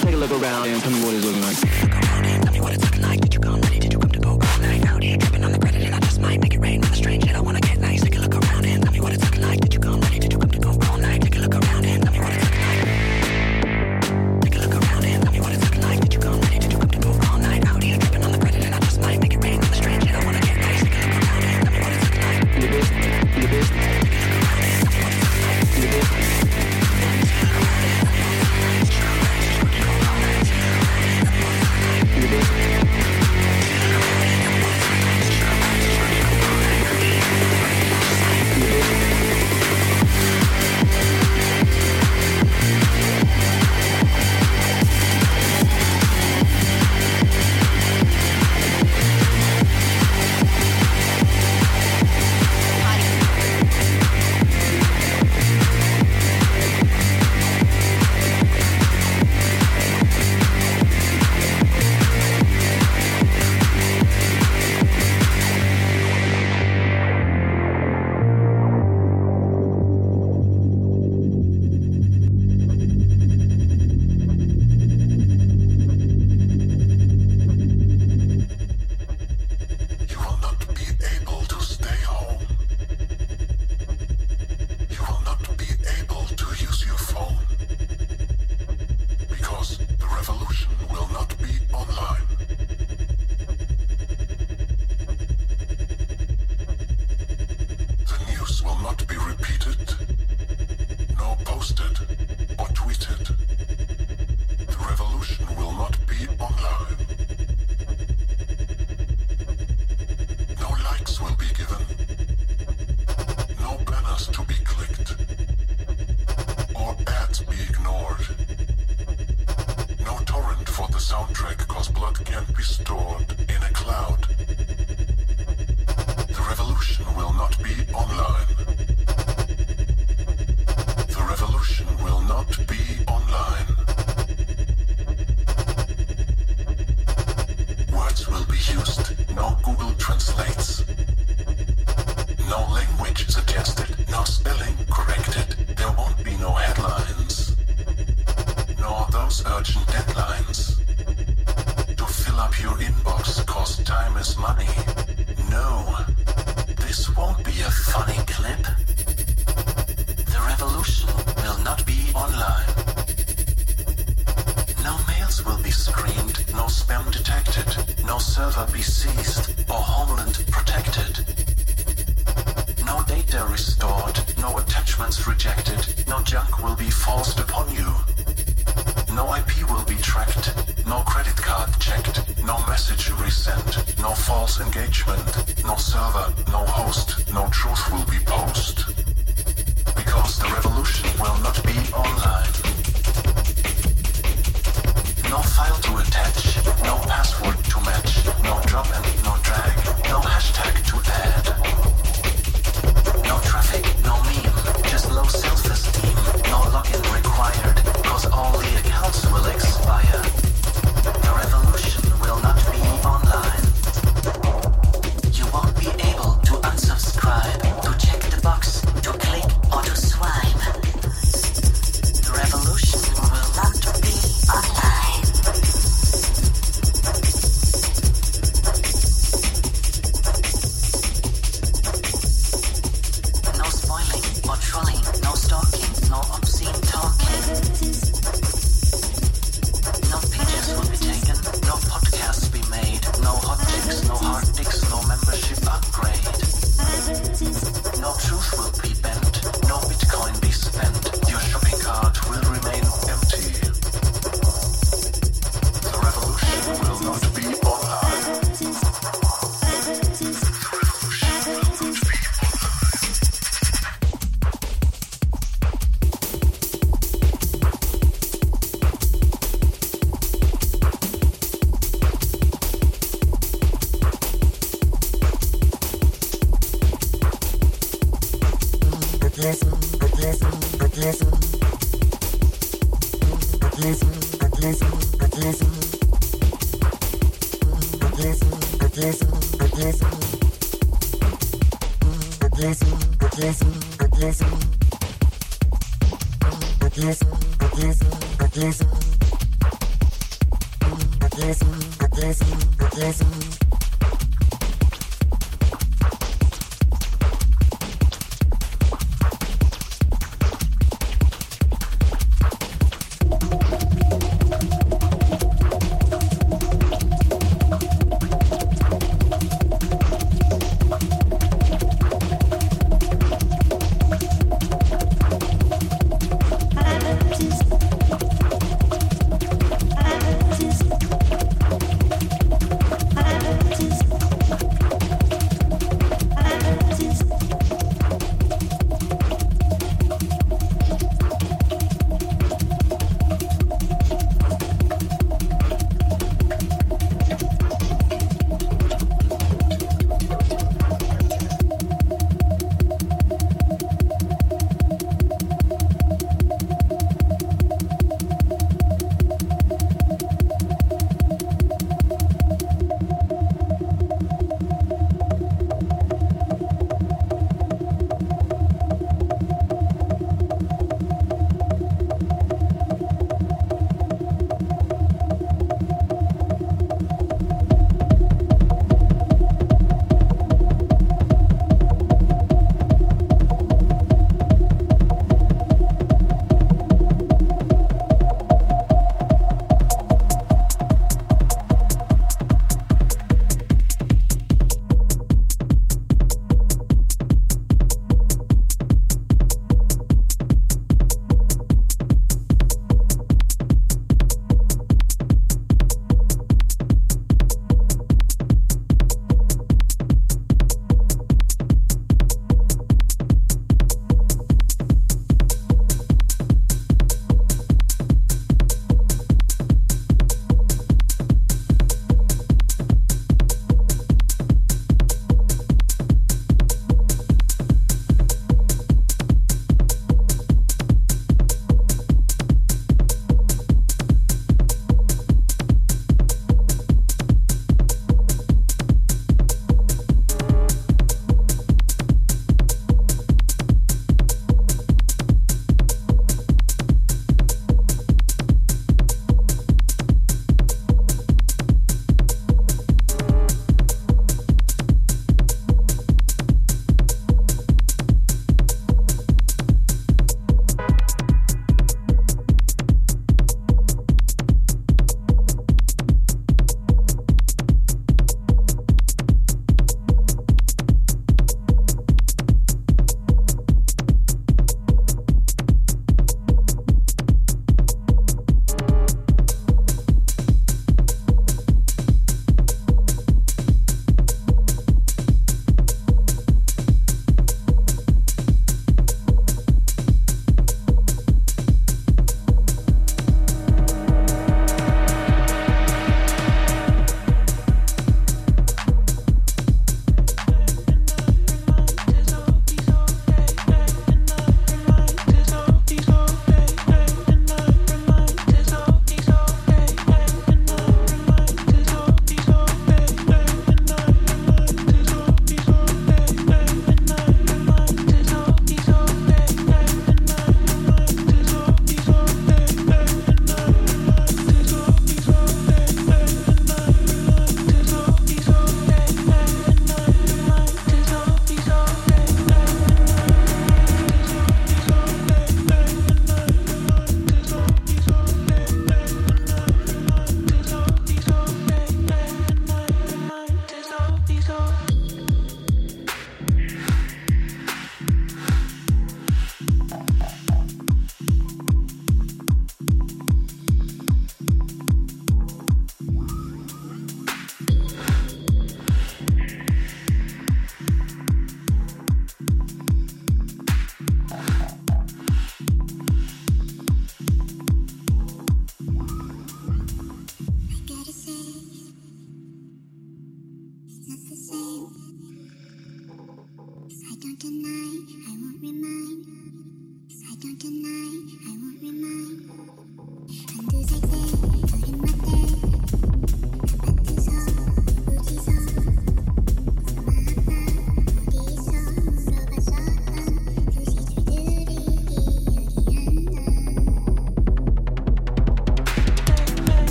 Take a look around and tell me what it's looking like. Tell me what it's looking like. Did you come ready? Did you come to go all Night out here, tripping on the credit, and I just might make it rain. Not a strange shit. I wanna. likes will be given, no banners to be clicked, or ads be ignored. No torrent for the soundtrack, cause blood can't be stored in a cloud. The revolution will not be online. The revolution will not be online. Words will be used, no Google translates suggested, no spelling corrected, there won't be no headlines, nor those urgent deadlines. To fill up your inbox costs time is money. No, this won't be a funny